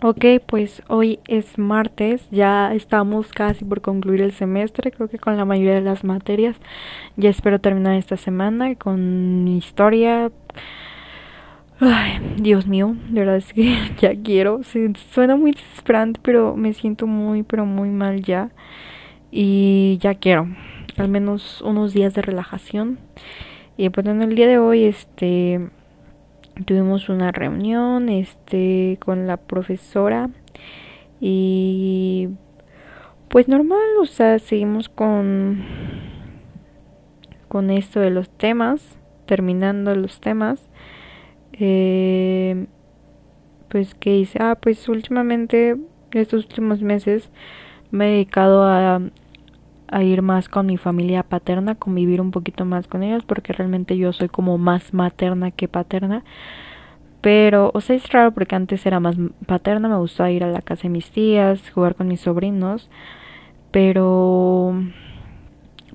Ok, pues hoy es martes, ya estamos casi por concluir el semestre, creo que con la mayoría de las materias. Ya espero terminar esta semana con historia. Ay, Dios mío, de verdad es que ya quiero. suena muy desesperante, pero me siento muy, pero muy mal ya. Y ya quiero, al menos unos días de relajación. Y pues en el día de hoy, este tuvimos una reunión este con la profesora y pues normal o sea seguimos con con esto de los temas terminando los temas eh, pues que hice ah pues últimamente estos últimos meses me he dedicado a a ir más con mi familia paterna, convivir un poquito más con ellos, porque realmente yo soy como más materna que paterna. Pero, o sea, es raro porque antes era más paterna, me gustaba ir a la casa de mis tías, jugar con mis sobrinos, pero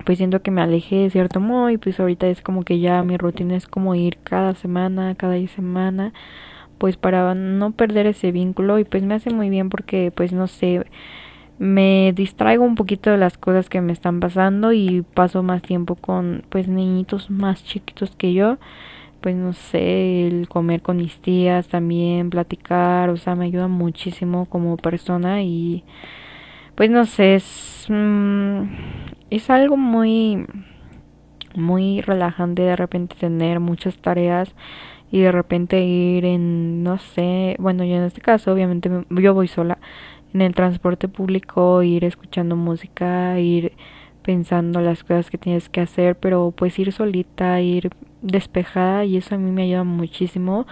pues siento que me alejé de cierto modo y pues ahorita es como que ya mi rutina es como ir cada semana, cada semana, pues para no perder ese vínculo y pues me hace muy bien porque pues no sé, me distraigo un poquito de las cosas que me están pasando y paso más tiempo con pues niñitos más chiquitos que yo. Pues no sé el comer con mis tías también platicar o sea me ayuda muchísimo como persona y pues no sé es mm, es algo muy muy relajante de repente tener muchas tareas y de repente ir en no sé bueno yo en este caso obviamente yo voy sola en el transporte público, ir escuchando música, ir pensando las cosas que tienes que hacer, pero pues ir solita, ir despejada y eso a mí me ayuda muchísimo.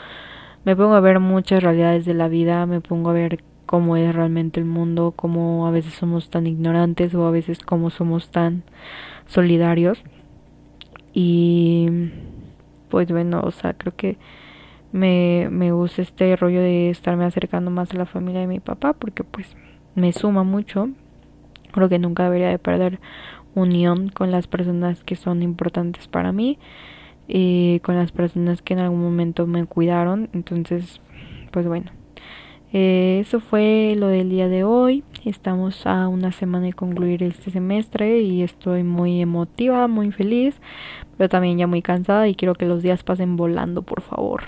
Me pongo a ver muchas realidades de la vida, me pongo a ver cómo es realmente el mundo, cómo a veces somos tan ignorantes o a veces cómo somos tan solidarios. Y pues bueno, o sea, creo que me, me gusta este rollo de estarme acercando más a la familia de mi papá porque pues me suma mucho. Creo que nunca debería de perder unión con las personas que son importantes para mí y con las personas que en algún momento me cuidaron. Entonces, pues bueno. Eh, eso fue lo del día de hoy. Estamos a una semana de concluir este semestre y estoy muy emotiva, muy feliz, pero también ya muy cansada y quiero que los días pasen volando, por favor.